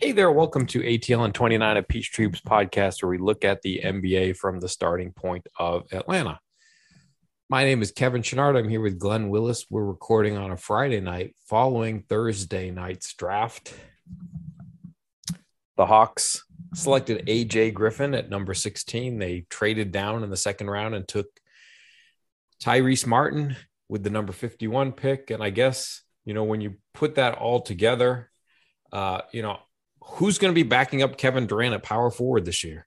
Hey there, welcome to ATL and 29 of Peachtree's podcast, where we look at the NBA from the starting point of Atlanta. My name is Kevin Chenard. I'm here with Glenn Willis. We're recording on a Friday night following Thursday night's draft. The Hawks selected AJ Griffin at number 16. They traded down in the second round and took Tyrese Martin with the number 51 pick. And I guess, you know, when you put that all together, uh, you know, who's going to be backing up Kevin Durant at power forward this year?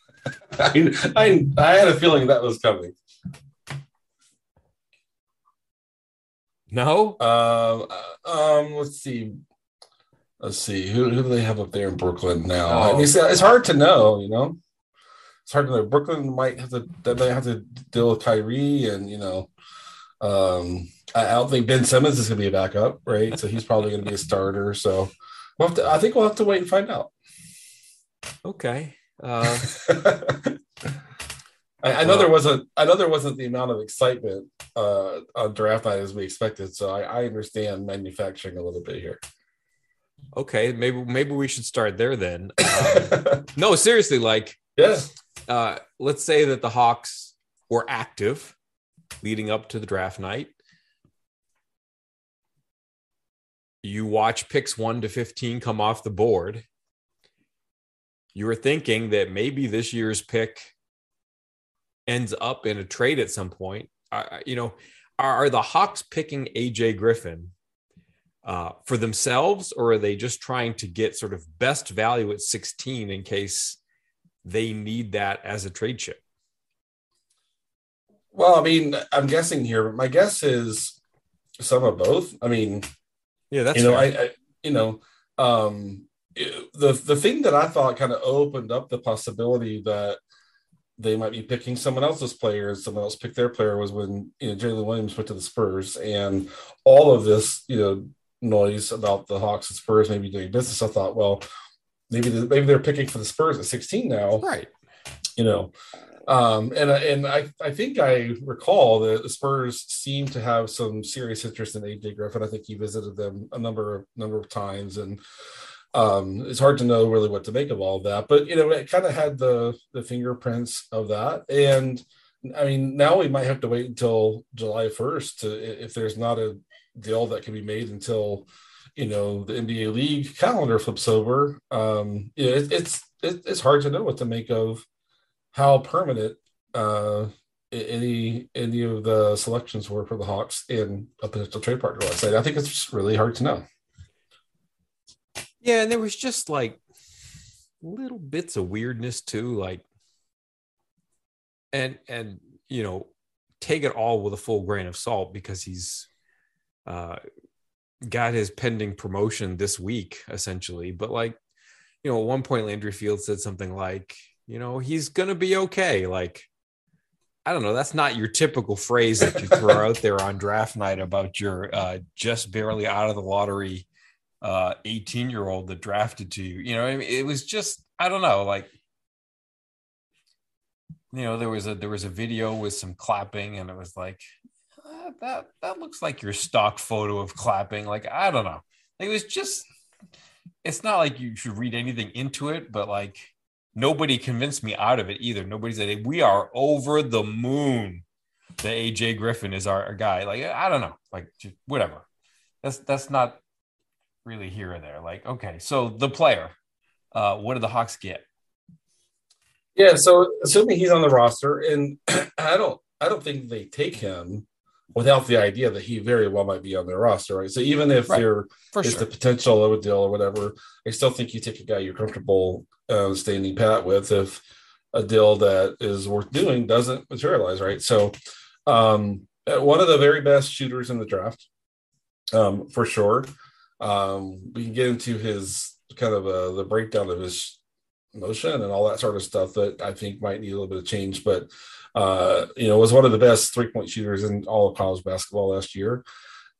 I, I, I had a feeling that was coming. No. Um. Um. Let's see. Let's see. Who, who do they have up there in Brooklyn now? Oh. I mean, it's, it's, hard to know. You know, it's hard to know. Brooklyn might have to. They might have to deal with Kyrie, and you know, um, I, I don't think Ben Simmons is going to be a backup, right? So he's probably going to be a starter. So We'll to, I think we'll have to wait and find out. Okay. Uh, I, I, know well, there wasn't. I know there wasn't the amount of excitement uh, on draft night as we expected. So I, I understand manufacturing a little bit here. Okay, maybe maybe we should start there then. Um, no, seriously, like yeah. Uh, let's say that the Hawks were active leading up to the draft night. You watch picks 1 to 15 come off the board you were thinking that maybe this year's pick ends up in a trade at some point. Uh, you know are, are, the hawks picking aj griffin uh, for themselves or are they just trying to get sort of best value at 16 in case they need that as a trade chip? Well i mean i'm guessing here but my guess is some of both. I mean yeah, that's you know, I, I, you know, um, the the thing that I thought kind of opened up the possibility that they might be picking someone else's player and someone else picked their player was when you know Jalen Williams went to the Spurs and all of this you know noise about the Hawks and Spurs maybe doing business. I thought, well, maybe the, maybe they're picking for the Spurs at 16 now, right? You know, um, and and I, I think I recall that the Spurs seem to have some serious interest in AJ Griffin. I think he visited them a number of number of times, and um, it's hard to know really what to make of all of that. But you know, it kind of had the the fingerprints of that, and I mean, now we might have to wait until July first to if there's not a deal that can be made until you know the NBA league calendar flips over. Um, you know, it, it's it, it's hard to know what to make of how permanent uh, any any of the selections were for the Hawks in a potential trade partner website. I think it's really hard to know. Yeah, and there was just like little bits of weirdness too, like and and you know, take it all with a full grain of salt because he's uh got his pending promotion this week, essentially. But like, you know, at one point Landry Fields said something like, you know, he's going to be okay. Like, I don't know. That's not your typical phrase that you throw out there on draft night about your uh, just barely out of the lottery 18 uh, year old that drafted to you. You know, I mean, it was just, I don't know, like, you know, there was a there was a video with some clapping, and it was like, uh, that that looks like your stock photo of clapping. Like, I don't know. It was just, it's not like you should read anything into it, but like, nobody convinced me out of it either. Nobody said we are over the moon The AJ Griffin is our, guy. Like I don't know, like whatever. That's that's not really here or there. Like okay, so the player, uh, what did the Hawks get? Yeah, so assuming he's on the roster, and I don't I don't think they take him without the idea that he very well might be on their roster, right? So even if right. there For is sure. the potential of a deal or whatever, I still think you take a guy you're comfortable uh, standing pat with if a deal that is worth doing doesn't materialize, right? So um, uh, one of the very best shooters in the draft, um, for sure. Um, we can get into his kind of uh, the breakdown of his motion and all that sort of stuff that I think might need a little bit of change, but uh, you know, was one of the best three point shooters in all of college basketball last year.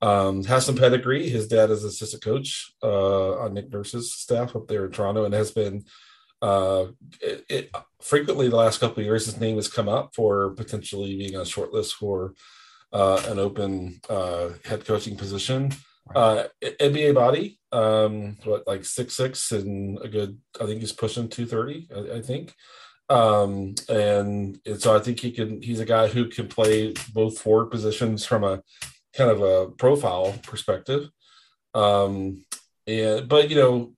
Um, has some pedigree. His dad is assistant coach uh, on Nick Nurse's staff up there in Toronto, and has been uh, it, it, frequently the last couple of years. His name has come up for potentially being on a short list for uh, an open uh, head coaching position. Uh, NBA body, um, what like six six and a good. I think he's pushing two thirty. I, I think, um, and, and so I think he can. He's a guy who can play both forward positions from a kind of a profile perspective. Um, and but you know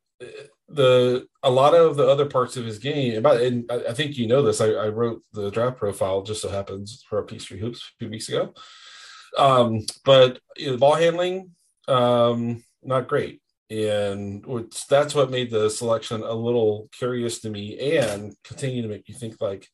the a lot of the other parts of his game about and I, I think you know this I, I, wrote the draft profile just so happens for a Peachtree Hoops a few weeks ago um but you know, ball handling um not great and which, that's what made the selection a little curious to me and continue to make you think like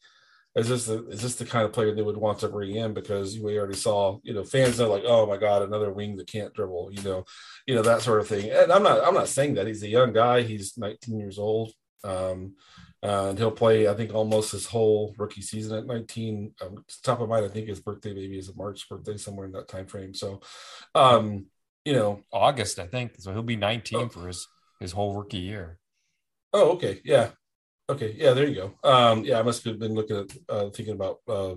is this the, is this the kind of player they would want to bring in? Because we already saw you know fans are like oh my god another wing that can't dribble you know you know that sort of thing. And i'm not i'm not saying that. He's a young guy. He's 19 years old. Um, uh, and he'll play i think almost his whole rookie season at 19 um, top of mind i think his birthday maybe is a march birthday somewhere in that time frame so um you know august i think so he'll be 19 oh. for his his whole rookie year oh okay yeah Okay, yeah, there you go. Um, yeah, I must have been looking at uh, thinking about uh,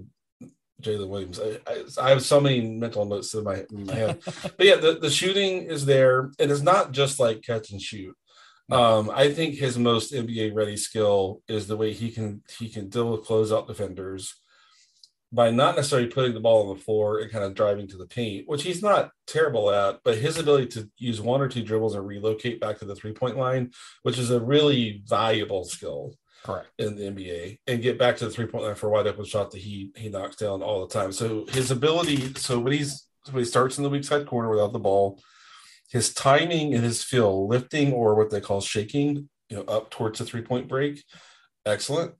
Jalen Williams. I, I, I, have so many mental notes in my, in my head, but yeah, the, the shooting is there, and it's not just like catch and shoot. Um, I think his most NBA ready skill is the way he can he can deal with closeout defenders by not necessarily putting the ball on the floor and kind of driving to the paint, which he's not terrible at, but his ability to use one or two dribbles and relocate back to the three point line, which is a really valuable skill. Correct. In the NBA and get back to the three point line for a wide open shot that he he knocks down all the time. So his ability, so when he's when he starts in the weak side corner without the ball, his timing and his feel lifting or what they call shaking, you know, up towards the three point break, excellent.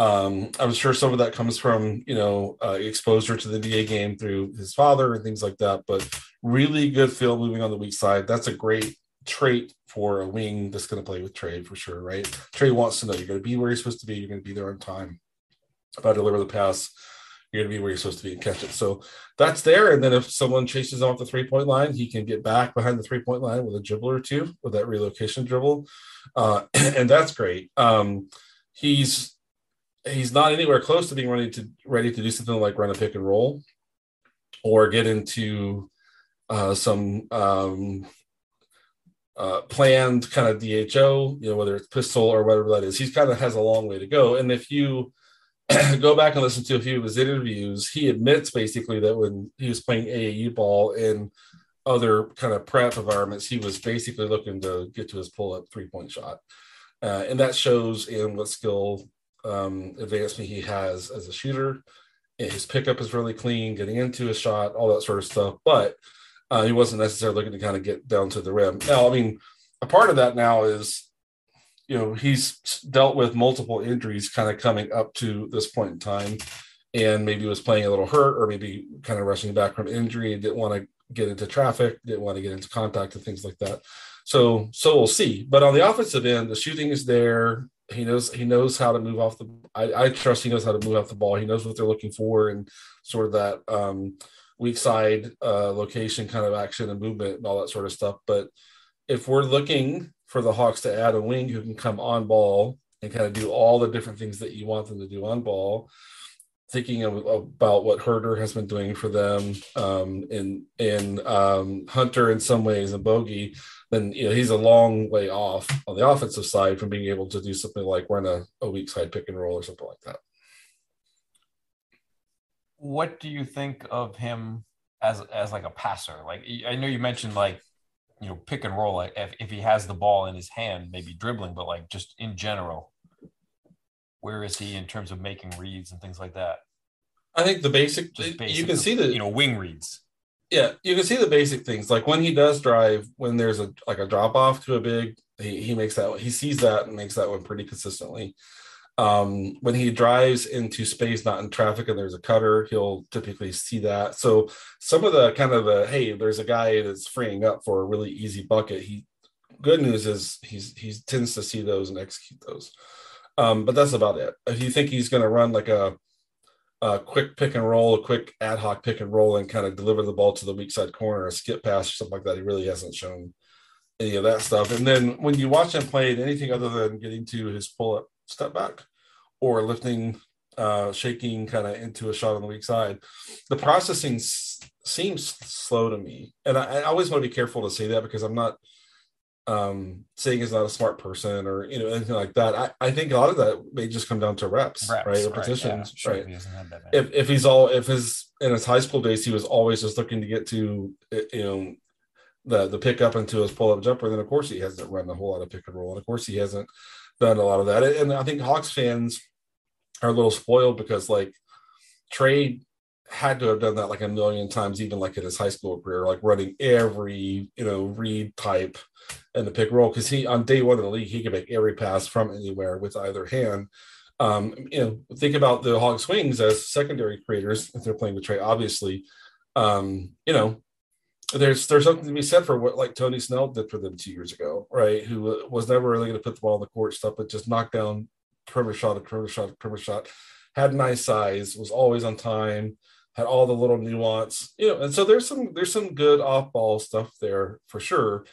Um, I'm sure some of that comes from you know uh, exposure to the NBA game through his father and things like that. But really good feel moving on the weak side. That's a great trait for a wing that's going to play with Trae for sure, right? Trae wants to know you're going to be where you're supposed to be. You're going to be there on time. If I deliver the pass, you're going to be where you're supposed to be and catch it. So that's there. And then if someone chases off the three point line, he can get back behind the three point line with a dribble or two with that relocation dribble, uh, and that's great. Um, he's he's not anywhere close to being ready to ready to do something like run a pick and roll or get into uh, some um, uh, planned kind of DHO, you know, whether it's pistol or whatever that is. He's kind of has a long way to go. And if you go back and listen to a few of his interviews, he admits basically that when he was playing AAU ball in other kind of prep environments, he was basically looking to get to his pull up three point shot. Uh, and that shows in what skill um, advancement he has as a shooter. His pickup is really clean, getting into his shot, all that sort of stuff. But uh, he wasn't necessarily looking to kind of get down to the rim. Now, I mean, a part of that now is, you know, he's dealt with multiple injuries kind of coming up to this point in time, and maybe was playing a little hurt, or maybe kind of rushing back from injury, didn't want to get into traffic, didn't want to get into contact and things like that. So, so we'll see. But on the offensive end, the shooting is there. He knows he knows how to move off the. I, I trust he knows how to move off the ball. He knows what they're looking for and sort of that um, weak side uh, location kind of action and movement and all that sort of stuff. But if we're looking for the Hawks to add a wing who can come on ball and kind of do all the different things that you want them to do on ball, thinking of, about what Huerter has been doing for them um, in in um, Hunter in some ways and Bogi, then you know he's a long way off on the offensive side from being able to do something like run a, a weak side pick and roll or something like that. What do you think of him as as like a passer? Like I know you mentioned like you know pick and roll. Like if, if he has the ball in his hand, maybe dribbling, but like just in general, where is he in terms of making reads and things like that? I think the basic, basic you can see the you know wing reads yeah, you can see the basic things. Like when he does drive, when there's a like a drop off to a big, he, he makes that he sees that and makes that one pretty consistently. Um, when he drives into space, not in traffic, and there's a cutter, he'll typically see that. So some of the kind of the hey, there's a guy that's freeing up for a really easy bucket. He good news is he's he tends to see those and execute those. Um, but that's about it. If you think he's going to run like a a quick pick and roll, a quick ad hoc pick and roll, and kind of deliver the ball to the weak side corner, a skip pass or something like that. He really hasn't shown any of that stuff. And then when you watch him play anything other than getting to his pull up step back or lifting uh, shaking kind of into a shot on the weak side. The processing s- seems slow to me, and I, I, always want to be careful to say that because I'm not um, saying he's not a smart person or you know anything like that. I, I think a lot of that may just come down to reps, reps right, or positions, yeah, sure, right? He if if he's all if his in his high school days he was always just looking to get to you know the the pickup into his pull up jumper, then of course he hasn't run a whole lot of pick and roll, and of course he hasn't done a lot of that. And I think Hawks fans are a little spoiled because like Trae had to have done that like a million times, even like in his high school career, like running every you know read type and the pick roll because he on day one of the league he could make every pass from anywhere with either hand. Um, you know, think about the Hawks wings as secondary creators if they're playing with Trae. Obviously, um, you know, there's there's something to be said for what like Tony Snell did for them two years ago, right? Who was never really going to put the ball in the court stuff, but just knocked down perimeter shot, a perimeter shot, perimeter shot. Had nice size, was always on time, had all the little nuance, you know. And so there's some there's some good off ball stuff there for sure.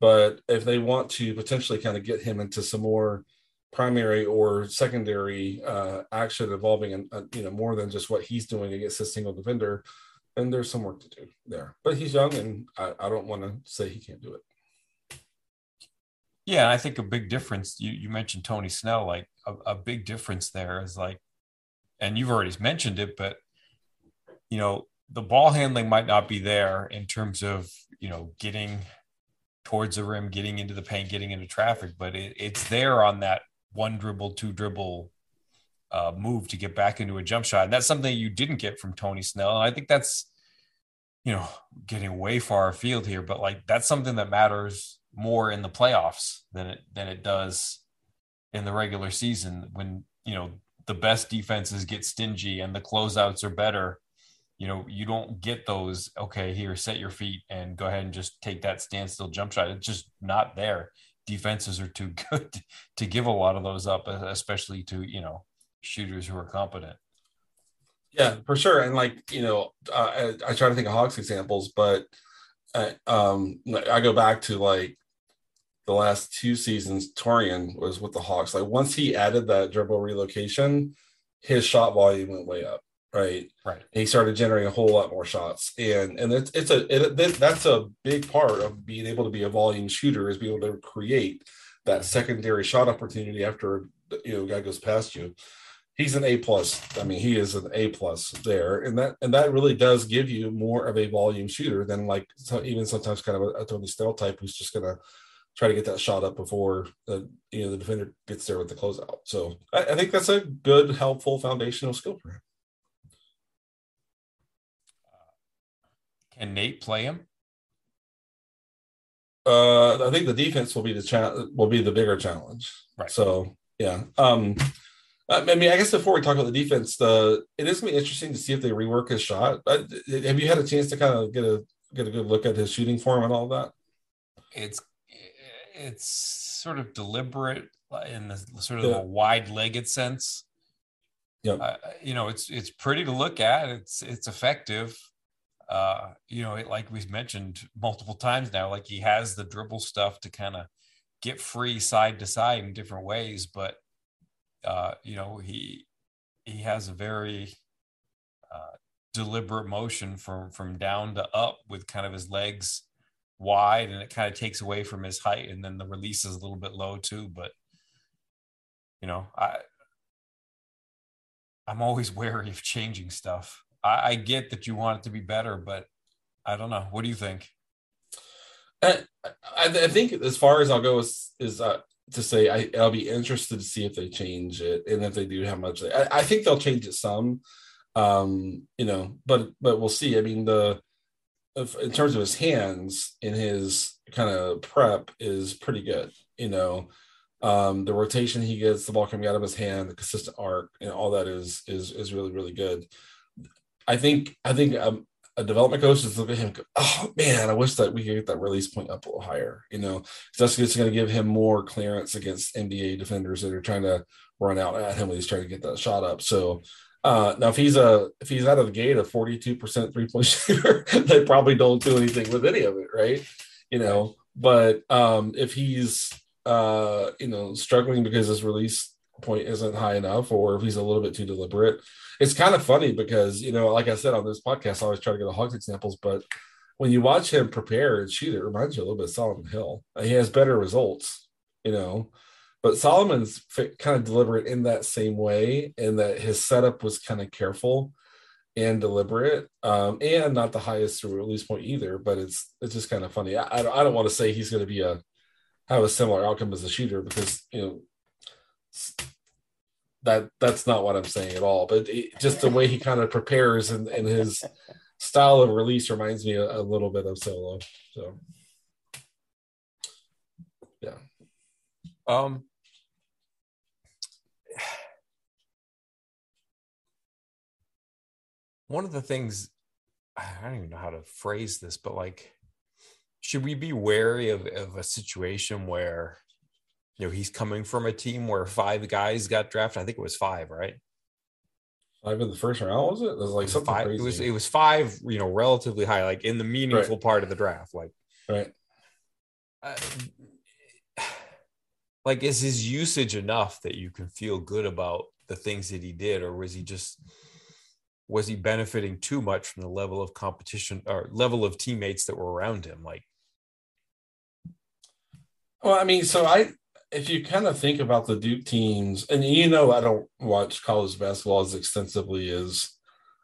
But if they want to potentially kind of get him into some more primary or secondary uh, action involving, in, uh, you know, more than just what he's doing against a single defender, and there's some work to do there. But he's young, and I, I don't want to say he can't do it. Yeah, I think a big difference. You you mentioned Tony Snell, like a, a big difference there is like, and you've already mentioned it, but you know the ball handling might not be there in terms of you know getting towards the rim, getting into the paint, getting into traffic, but it, it's there on that one dribble, two dribble uh, move to get back into a jump shot. And that's something you didn't get from Tony Snell. And I think that's, you know, getting way far afield here, but like that's something that matters more in the playoffs than it than it does in the regular season when, you know, the best defenses get stingy and the closeouts are better. You know, you don't get those, okay, here, set your feet and go ahead and just take that standstill jump shot. It's just not there. Defenses are too good to give a lot of those up, especially to, you know, shooters who are competent. Yeah, for sure. And like you know, uh, I, I, try to think of Hawks examples, but I, uh, um, I go back to like the last two seasons. Taurean was with the Hawks. Like once he added that dribble relocation, his shot volume went way up. Right. Right. And he started generating a whole lot more shots, and and it's it's a it, that's a big part of being able to be a volume shooter is being able to create that secondary shot opportunity after you know guy goes past you he's an A plus. I mean, he is an A plus there, and that and that really does give you more of a volume shooter than like so even sometimes kind of a, a Tony Snell type who's just gonna try to get that shot up before the you know the defender gets there with the closeout. So I, I think that's a good, helpful foundational skill for him. Can Nate play him? Uh, I think the defense will be the cha- will be the bigger challenge. Right. So yeah. Um, I mean, I guess before we talk about the defense, the it is gonna be interesting to see if they rework his shot. Uh, have you had a chance to kind of get a get a good look at his shooting form and all that? It's it's sort of deliberate in the sort of yeah. a wide-legged sense. Yeah, uh, you know, it's it's pretty to look at. It's it's effective. Uh, you know, it, like we've mentioned multiple times now, like he has the dribble stuff to kind of get free side to side in different ways, but uh, you know, he he has a very uh, deliberate motion from from down to up with kind of his legs wide, and it kind of takes away from his height, and then the release is a little bit low too. But you know, I I'm always wary of changing stuff. I, I get that you want it to be better, but I don't know. What do you think? I, I, think as far as I'll go is, is uh, to say I, will be interested to see if they change it and if they do how much they, I, I, think they'll change it some um you know but but we'll see i mean the in terms of his hands in his kind of prep is pretty good you know um the rotation he gets the ball coming out of his hand the consistent arc and all that is is is really really good i think i think um, a development coach is look at him go, oh man, I wish that we could get that release point up a little higher, you know, that's just going to give him more clearance against NBA defenders that are trying to run out at him when he's trying to get that shot up. So uh, now if he's a if he's out of the gate a 42% three point shooter, they probably don't do anything with any of it, right? You know, but um if he's uh you know struggling because his release point isn't high enough or if he's a little bit too deliberate. It's kind of funny because, you know, like I said on this podcast, I always try to get the Hawks examples, but when you watch him prepare and shoot, it reminds you a little bit of Solomon Hill. He has better results, you know, but Solomon's kind of deliberate in that same way, in that his setup was kind of careful and deliberate, um, and not the highest release point either. But it's it's just kind of funny. I I don't want to say he's going to be a have a similar outcome as a shooter because you know that that's not what I'm saying at all. But it, just the way he kind of prepares and, and his style of release reminds me a, a little bit of Solo. So yeah. Um. One of the things I don't even know how to phrase this, but like, should we be wary of, of a situation where you know he's coming from a team where five guys got drafted? I think it was five, right? Five in the first round was it? It was like it was something five, crazy. It was it was five, you know, relatively high, like in the meaningful right. part of the draft, like right. Uh, like is his usage enough that you can feel good about the things that he did, or was he just was he benefiting too much from the level of competition or level of teammates that were around him? Like, well, I mean, so I if you kind of think about the Duke teams, and you know, I don't watch college basketball as extensively as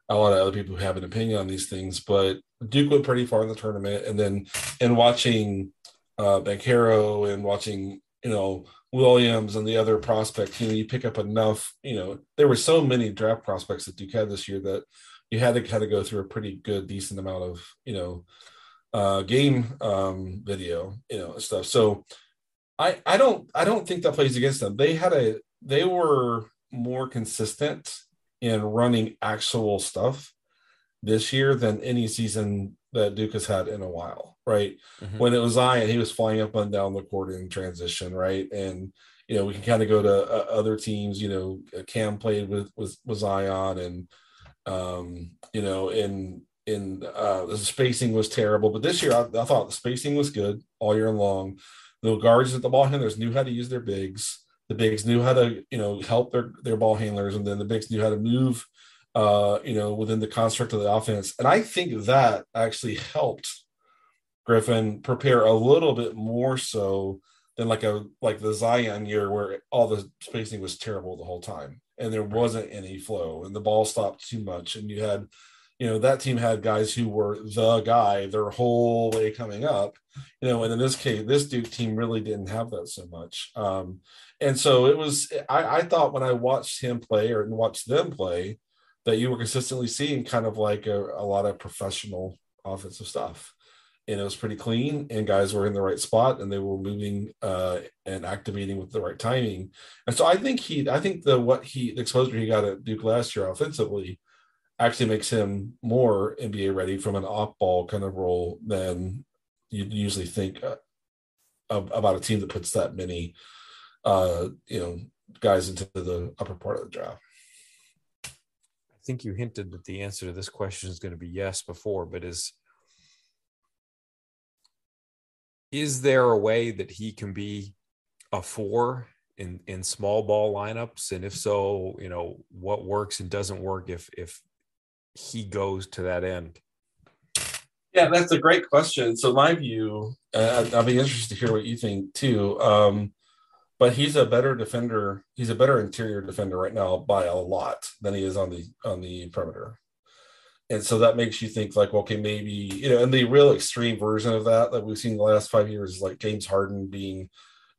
a lot of other people who have an opinion on these things, but Duke went pretty far in the tournament, and then in watching uh, Banchero and watching, you know, Williams and the other prospects, you know, you pick up enough. You know, there were so many draft prospects that Duke had this year that you had to kind of go through a pretty good, decent amount of, you know, uh, game um, video, you know, stuff. So I I don't I don't think that plays against them. They had a they were more consistent in running actual stuff this year than any season that Duke has had in a while, right? Mm-hmm. When it was Zion, he was flying up and down the court in transition, right? And you know, we can kind of go to uh, other teams. You know, Cam played with with, with Zion, and um, you know, in in uh, the spacing was terrible. But this year, I, I thought the spacing was good all year long. The guards at the ball handlers knew how to use their bigs. The bigs knew how to, you know, help their their ball handlers, and then the bigs knew how to move, uh, you know, within the construct of the offense. And I think that actually helped Griffin prepare a little bit more so than like a like the Zion year where all the spacing was terrible the whole time and there wasn't any flow and the ball stopped too much and you had you know that team had guys who were the guy their whole way coming up you know and in this case this duke team really didn't have that so much. Um and so it was i, I thought when i watched him play or watched them play that you were consistently seeing kind of like a, a lot of professional offensive stuff. And it was pretty clean and guys were in the right spot and they were moving uh, and activating with the right timing. And so i think he i think the what he the exposure he got at duke last year offensively actually makes him more NBA ready from an off ball kind of role than you'd usually think uh, about a team that puts that many, uh, you know, guys into the upper part of the draft. I think you hinted that the answer to this question is going to be yes before, but is is there a way that he can be a four in in small ball lineups and if so you know what works and doesn't work if if he goes to that end? Yeah, that's a great question. So my view, uh, I'll be interested to hear what you think too. Um, but he's a better defender. He's a better interior defender right now by a lot than he is on the on the perimeter. And so that makes you think like, okay, maybe you know, and the real extreme version of that that we've seen the last five years is like James Harden being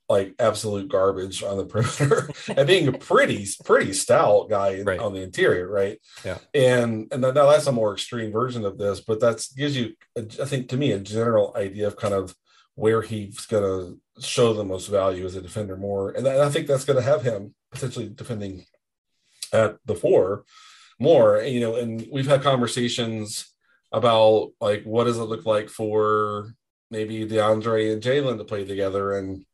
like absolute garbage on the perimeter. And being a pretty pretty stout guy right. on the interior right? Yeah. And and now that's a more extreme version of this but that gives you i think to me a general idea of kind of where he's going to show the most value as a defender more. And i think that's going to have him potentially defending at the four more you know and we've had conversations about like what does it look like for maybe DeAndre and Jalen to play together and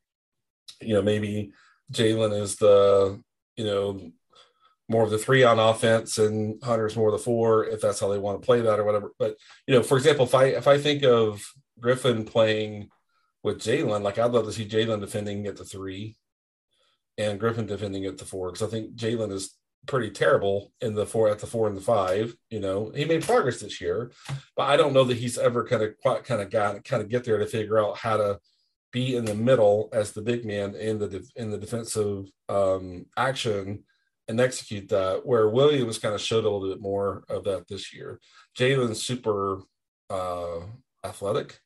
you know, maybe Jalen is the, you know, more of the three on offense and Hunter's more of the four, if that's how they want to play that or whatever. But, you know, for example, if I if I think of Griffin playing with Jalen, like I'd love to see Jalen defending at the three and Griffin defending at the four because I think Jalen is pretty terrible in the four at the four and the five. You know, he made progress this year, but I don't know that he's ever kind of quite kind of got kind of get there to figure out how to be in the middle as the big man in the in the defensive um, action and execute that. Where Williams kind of showed a little bit more of that this year. Jalen's super uh, athletic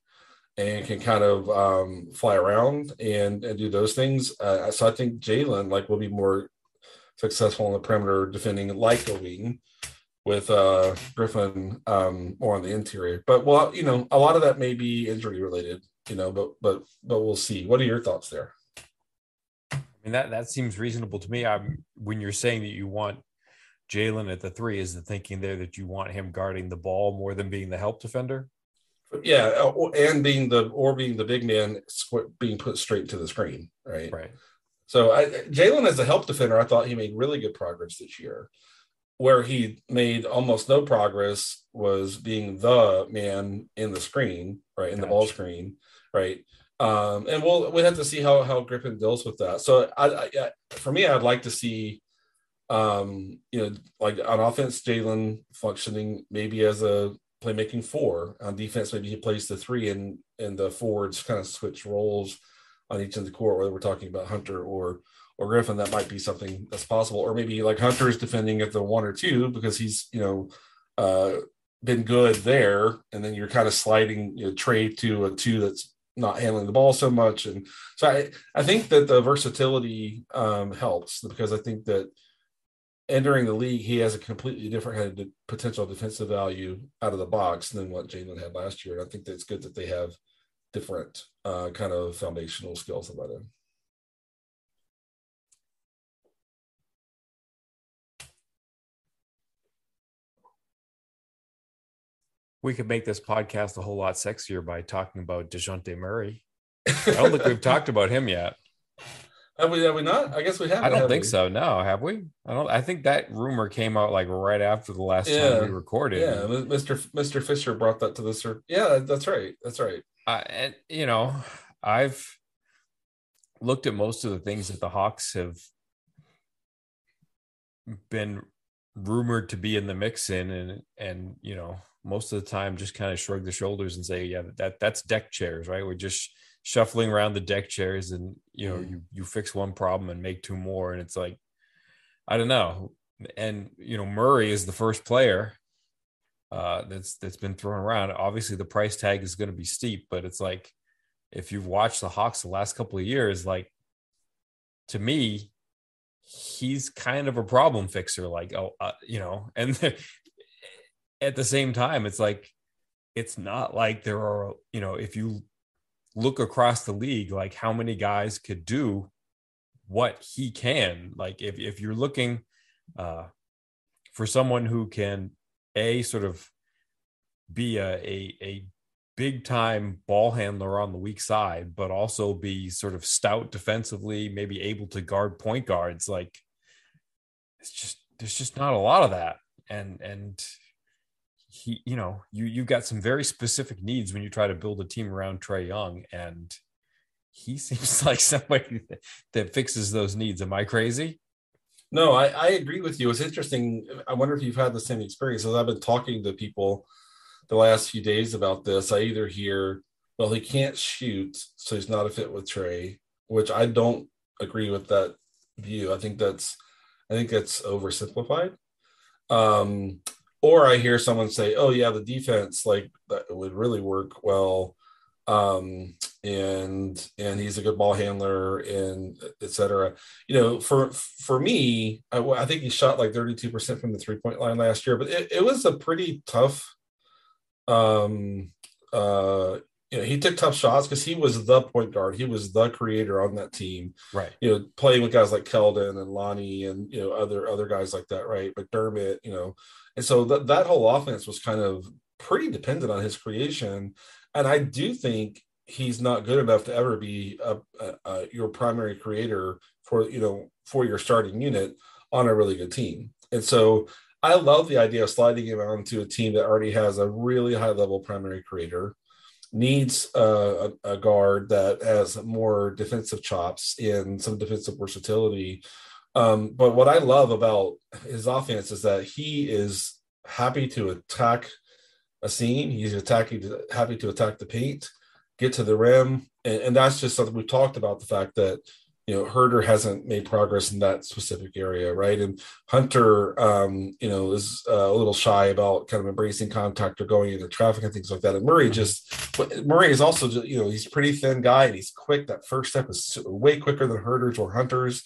and can kind of um, fly around and, and do those things. Uh, so I think Jalen like will be more successful on the perimeter defending like a wing with uh, Griffin um, more on the interior. But well, you know, a lot of that may be injury related, you know, but but but we'll see. What are your thoughts there? I mean that that seems reasonable to me. I'm when you're saying that you want Jalen at the three, is the thinking there that you want him guarding the ball more than being the help defender? Yeah, uh, and being the or being the big man being put straight to the screen, right? Right. So I, Jalen as a help defender, I thought he made really good progress this year. Where he made almost no progress was being the man in the screen, right, in gotcha. the ball screen, right. Um, and we'll we have to see how how Griffin deals with that. So I, I for me, I'd like to see, um, you know, like on offense, Jalen functioning maybe as a playmaking four. On defense, maybe he plays the three, and and the forwards kind of switch roles on each end of the court, whether we're talking about Hunter or or Griffin, that might be something that's possible. Or maybe like Hunter is defending at the one or two because he's you know uh, been good there, and then you're kind of sliding you know, to a two that's not handling the ball so much. And so I I think that the versatility um, helps because I think that entering the league, he has a completely different kind of potential defensive value out of the box than what Jalen had last year. And I think that it's good that they have different uh, kind of foundational skills about him. We could make this podcast a whole lot sexier by talking about Dejounte Murray. I don't think we've talked about him yet. Have we? Have we not? I guess we have. I don't think we? so. No, have we? I don't. I think that rumor came out like right after the last yeah. time we recorded. Yeah, Mr. Mr. Fischer brought that to the sur- Yeah, that's right. That's right. Uh, and you know, I've looked at most of the things that the Hawks have been rumored to be in the mix in, and and you know, most of the time just kind of shrug the shoulders and say, yeah, that that's deck chairs, right? We're just shuffling around the deck chairs and you know mm. you you fix one problem and make two more and it's like i don't know and you know murray is the first player uh that's that's been thrown around obviously the price tag is going to be steep but it's like if you've watched the hawks the last couple of years like to me he's kind of a problem fixer like oh uh, you know and at the same time it's like it's not like there are you know if you look across the league, like how many guys could do what he can. Like if, if you're looking uh, for someone who can a sort of be a, a, a big time ball handler on the weak side, but also be sort of stout defensively, maybe able to guard point guards. Like it's just there's just not a lot of that. And and he, you know, you you've got some very specific needs when you try to build a team around Trae Young, and he seems like somebody that, that fixes those needs. Am I crazy? No, I, I agree with you. It's interesting. I wonder if you've had the same experience as I've been talking to people the last few days about this. I either hear, well, he can't shoot, so he's not a fit with Trae, which I don't agree with that view. I think that's I think that's oversimplified. Um, or I hear someone say, "Oh yeah, the defense like that would really work well." um and and he's a good ball handler and etc you know for for me I, I, think he shot like 32% from the three point line last year but it, it was a pretty tough um uh you know he took tough shots because he was the point guard. He was the creator on that team. Right. You know playing with guys like keldon and lonnie and you know other other guys like that right? Mcdermott you know. And so that that whole offense was kind of pretty dependent on his creation. And I do think he's not good enough to ever be a, a, a, your primary creator for you know for your starting unit on a really good team. And so I love the idea of sliding him onto a team that already has a really high level primary creator needs a, a, guard that has more defensive chops and some defensive versatility. Um, but what I love about his offense is that he is happy to attack a seam. He's attacking, happy to attack the paint, get to the rim, and, and that's just something we've talked about. The fact that you know Huerter hasn't made progress in that specific area, right? And Hunter, um, you know, is uh, a little shy about kind of embracing contact or going into traffic and things like that. And Murray mm-hmm. just Murray is also just, you know he's a pretty thin guy and he's quick. That first step is way quicker than Huerter's or Hunter's.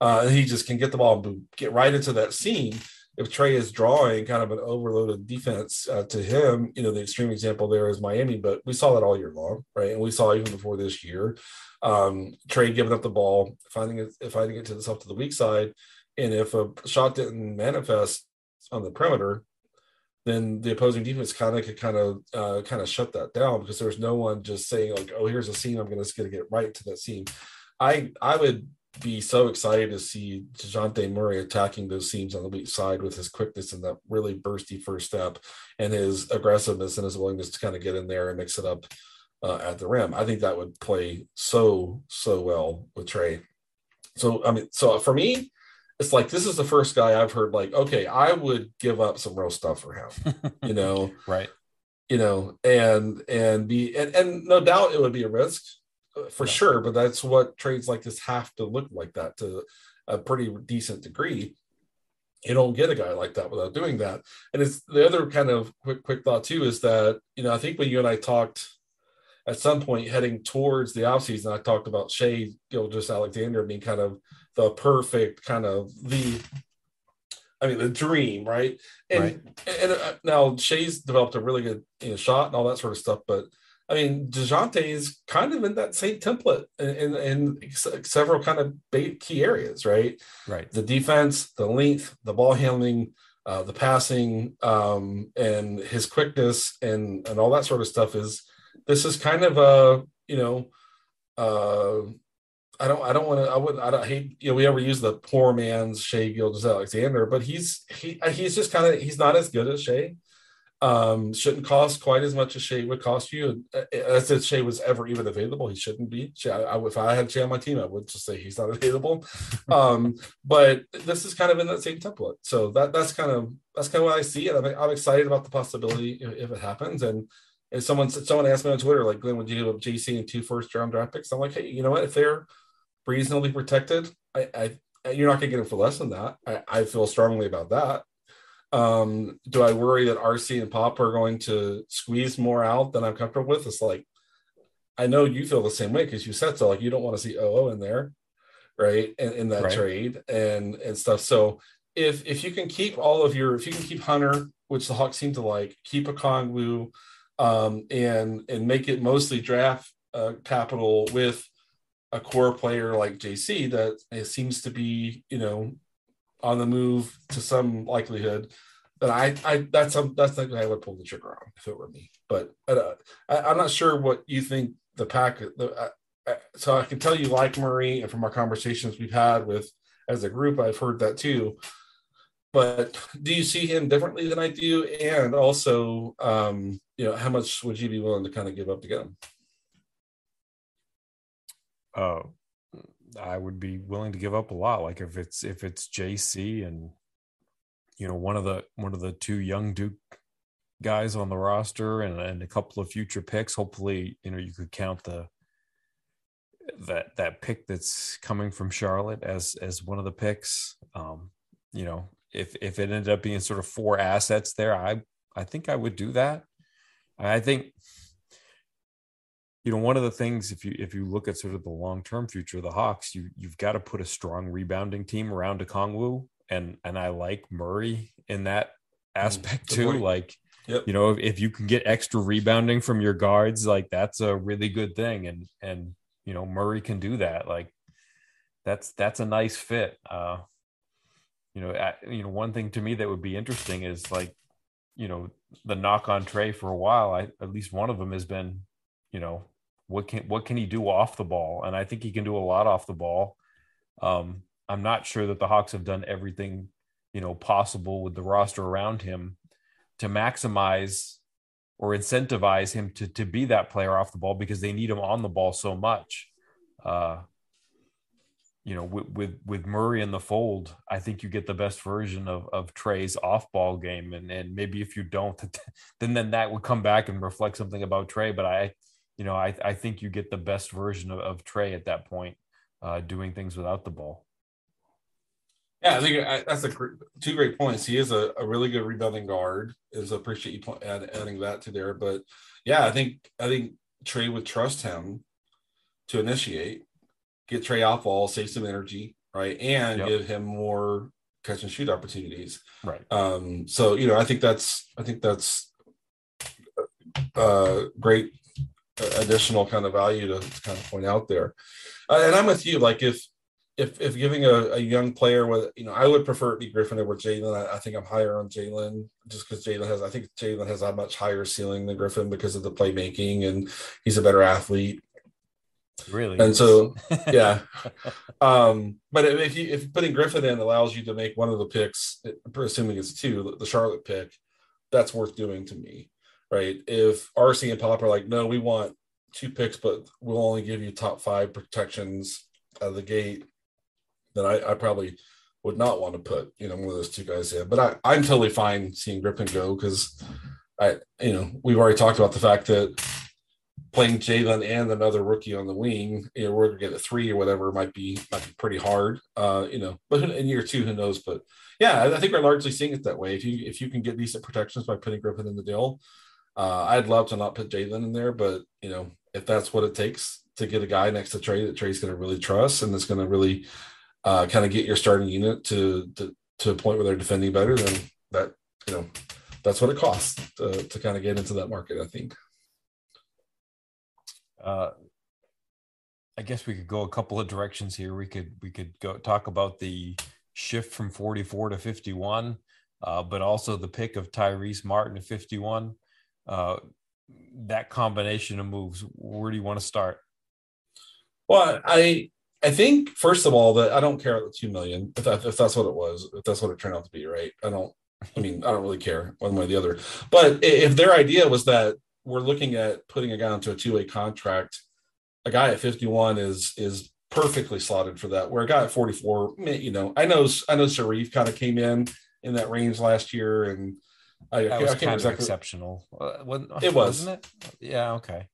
Uh, and he just can get the ball and get right into that seam. If Trae is drawing kind of an overloaded defense uh, to him, you know, the extreme example there is Miami, but we saw that all year long, right? And we saw even before this year um, Trae giving up the ball, finding it, finding it to itself to the weak side, and if a shot didn't manifest on the perimeter, then the opposing defense kind of could kind of uh, kind of shut that down because there's no one just saying like, "Oh, here's a seam. I'm going to get right to that seam." I I would be so excited to see Dejounte Murray attacking those seams on the weak side with his quickness and that really bursty first step and his aggressiveness and his willingness to kind of get in there and mix it up uh, at the rim. I think that would play so so well with Trae. So I mean, so for me, it's like this is the first guy I've heard like, okay, I would give up some real stuff for him, you know, right? You know, and and be and, and no doubt it would be a risk for yeah. sure, but that's what trades like this have to look like that to a pretty decent degree. You don't get a guy like that without doing that. And it's the other kind of quick quick thought too is that you know I think when you and I talked at some point heading towards the offseason, I talked about Shai Gilgeous-Alexander being kind of the perfect kind of the I mean the dream, right? And right. and uh, now Shai's developed a really good you know, shot and all that sort of stuff, but I mean Dejounte is kind of in that same template in, in, in several kind of key areas, right? Right. The defense, the length, the ball handling, uh, the passing, um, and his quickness and and all that sort of stuff is this is kind of a you know uh I don't I don't want to I would I don't hate you know we ever use the poor man's Shai Gilgeous-Alexander but he's he he's just kind of he's not as good as Shai um shouldn't cost quite as much as Shai would cost you as if Shai was ever even available he shouldn't be Shai, I, if I had Shai on my team I would just say he's not available um but this is kind of in that same template so that that's kind of that's kind of what I see and I'm, I'm excited about the possibility if, if it happens and if someone someone asked me on Twitter, like, Glenn, would you give up JC and two first round draft picks? I'm like, hey, you know what? If they're reasonably protected, I, I you're not gonna get them for less than that. I, I feel strongly about that. Um, do I worry that RC and Pop are going to squeeze more out than I'm comfortable with? It's like I know you feel the same way because you said so. Like you don't want to see OO in there, right? In, in that right. trade and and stuff. So if if you can keep all of your if you can keep Hunter, which the Hawks seem to like, keep Okongwu, um, and and make it mostly draft uh, capital with a core player like JC that it seems to be you know on the move to some likelihood. That I, I that's a, that's the I would pull the trigger on if it were me. But uh, I, am not sure what you think the pack. The, uh, uh, so I can tell you like Murray, and from our conversations we've had with as a group, I've heard that too. But do you see him differently than I do? And also, um, you know, how much would you be willing to kind of give up to get him? Oh, I would be willing to give up a lot. Like if it's if it's JC and you know one of the one of the two young Duke guys on the roster and, and a couple of future picks. Hopefully, you know you could count the that that pick that's coming from Charlotte as as one of the picks. Um, you know, if if it ended up being sort of four assets there, I I think I would do that. I think you know one of the things if you if you look at sort of the long term future of the Hawks, you you've got to put a strong rebounding team around Okongwu, and and I like Murray in that mm, aspect too. Like yep. you know if, if you can get extra rebounding from your guards, like that's a really good thing, and and you know Murray can do that. Like that's that's a nice fit. Uh, you know, at, you know, one thing to me that would be interesting is like, you know, the knock on Trae for a while. I at least one of them has been, you know, what can what can he do off the ball? And I think he can do a lot off the ball. Um, I'm not sure that the Hawks have done everything, you know, possible with the roster around him to maximize or incentivize him to to be that player off the ball because they need him on the ball so much. Uh, you know, with, with with Murray in the fold, I think you get the best version of of Trae's off ball game, and and maybe if you don't, then then that would come back and reflect something about Trae. But I, you know, I I think you get the best version of, of Trae at that point, uh, doing things without the ball. Yeah, I think I, that's a two great points. He is a, a really good rebounding guard. Is appreciate you point, add, adding that to there. But yeah, I think I think Trae would trust him to initiate, get Trae off ball, save some energy, right, and yep. give him more catch and shoot opportunities. Right. Um. So you know, I think that's I think that's uh great additional kind of value to, to kind of point out there. Uh, and I'm with you. Like if if if giving a, a, young player with you know I would prefer it be Griffin over Jalen. I, I, think I'm higher on Jalen just because Jalen has I think Jalen has a much higher ceiling than Griffin because of the playmaking and he's a better athlete. Really, and so yeah. um, but if you if putting Griffin in allows you to make one of the picks, assuming it's two, the Charlotte pick, that's worth doing to me, right? If RC and Pop are like, no, we want two picks, but we'll only give you top five protections out of the gate then I, I probably would not want to put you know one of those two guys in. But I, I'm totally fine seeing Griffin go because I you know we've already talked about the fact that playing Jalen and another rookie on the wing, you know, we're gonna get a three or whatever might be might be pretty hard. Uh, you know, but in year two, who knows? But yeah, I think we're largely seeing it that way. If you if you can get decent protections by putting Griffin in the deal, uh, I'd love to not put Jalen in there, but you know, if that's what it takes to get a guy next to Trae that Trae's going to really trust and that's going to really uh, kind of get your starting unit to, to to a point where they're defending better, then that you know that's what it costs to, to kind of get into that market. I think. Uh, I guess we could go a couple of directions here. We could we could go talk about the shift from 44 to 51, uh, but also the pick of Tyrese Martin to 51. Uh, that combination of moves. Where do you want to start? Well, I I think first of all that I don't care about the two million if, that, if that's what it was if that's what it turned out to be right I don't I mean I don't really care one way or the other but if their idea was that we're looking at putting a guy into a two way contract a guy at 51 is is perfectly slotted for that where a guy at 44 you know I know I know Sharife kind of came in in that range last year and I, that was I kind of exceptional. Uh, it was, wasn't it? Yeah. Okay.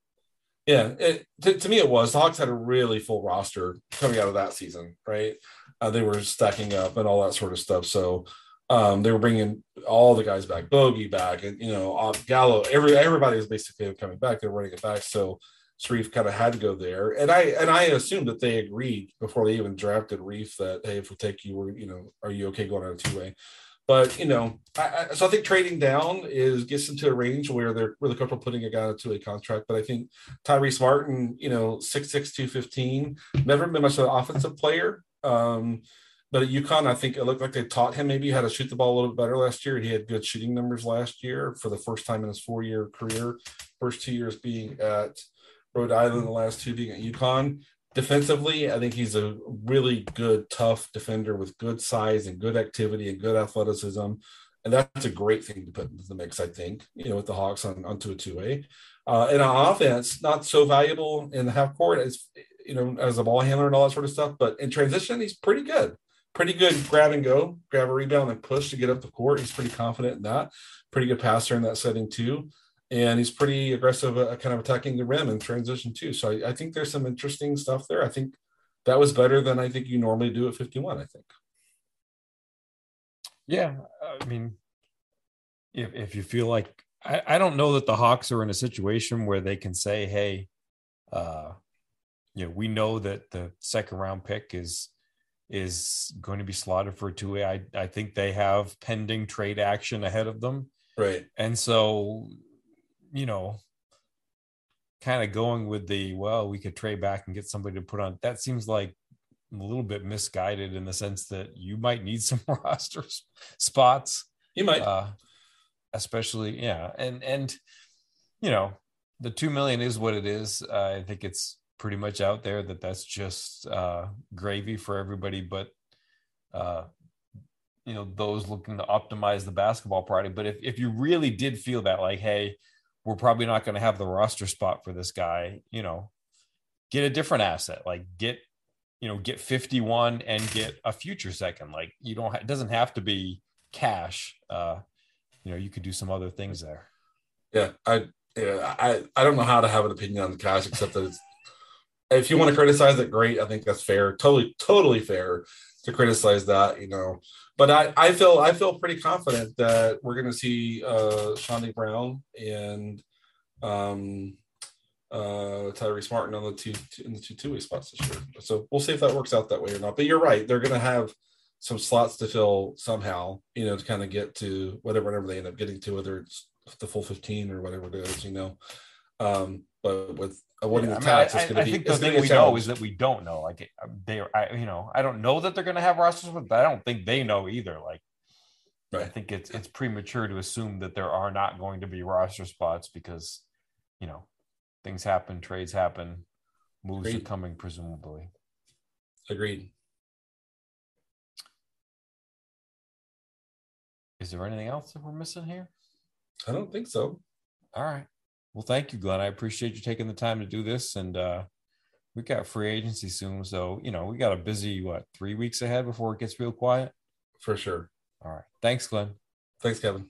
Yeah, it, to, to, me it was. The Hawks had a really full roster coming out of that season, right? Uh, they were stacking up and all that sort of stuff. So um, they were bringing all the guys back, Bogi back, and you know uh, Gallo. Every everybody was basically coming back. They're running it back. So Sharife kind of had to go there, and I and I assumed that they agreed before they even drafted Reef that hey, if we take you, we're you know, are you okay going on a two way? But you know, I, I, so I think trading down is gets into a range where they're really comfortable putting a guy into a contract. But I think Tyrese Martin, you know, six six two fifteen, never been much of an offensive player. Um, but at UConn, I think it looked like they taught him maybe how to shoot the ball a little bit better last year. He had good shooting numbers last year for the first time in his four year career. First two years being at Rhode Island, the last two being at UConn defensively, I think he's a really good, tough defender with good size and good activity and good athleticism. And that's a great thing to put into the mix, I think, you know, with the Hawks on onto a two way. Uh, and on offense, not so valuable in the half court as, you know, as a ball handler and all that sort of stuff. But in transition, he's pretty good. Pretty good grab and go, grab a rebound and push to get up the court. He's pretty confident in that. Pretty good passer in that setting, too and he's pretty aggressive, uh, kind of attacking the rim in transition too. So I, I, think there's some interesting stuff there. I think that was better than I think you normally do at 51. I think. Yeah, I mean, if if you feel like I, I don't know that the Hawks are in a situation where they can say, hey, uh, you know, we know that the second round pick is is going to be slotted for a two way. I I think they have pending trade action ahead of them. Right. And so you know, kind of going with the well, we could trade back and get somebody to put on. That seems like a little bit misguided in the sense that you might need some roster spots. You might, uh, especially yeah, and and you know, the two million is what it is. Uh, I think it's pretty much out there that that's just uh, gravy for everybody, but uh, you know those looking to optimize the basketball party. But if if you really did feel that like, hey, we're probably not going to have the roster spot for this guy. You know, get a different asset, like get you know get 51 and get a future second. Like you don't it doesn't have to be cash. Uh, you know, you could do some other things there. Yeah, I yeah, I I don't know how to have an opinion on the cash except that if you want to criticize it, great. I think that's fair. Totally, totally fair to criticize that, you know. But I, I feel I feel pretty confident that we're gonna see uh Chaundee Brown and um uh Tyrese Martin on the two in the two two way spots this year. So we'll see if that works out that way or not. But you're right, they're gonna have some slots to fill somehow, you know, to kind of get to whatever whatever they end up getting to, whether it's the full 15 or whatever it is, you know. Um, but with avoiding yeah, the tax, I, mean, I, I, be, think the thing we know is that we don't know. Like they, I, you know, I don't know that they're going to have rosters, but I don't think they know either. Like, right. I think it's it's premature to assume that there are not going to be roster spots because, you know, things happen, trades happen, moves Agreed. are coming presumably. Agreed. Is there anything else that we're missing here? I don't think so. All right. Well, thank you, Glenn. I appreciate you taking the time to do this. And uh, we got free agency soon. So, you know, we got a busy, what, three weeks ahead before it gets real quiet? For sure. All right. Thanks, Glenn. Thanks, Kevin.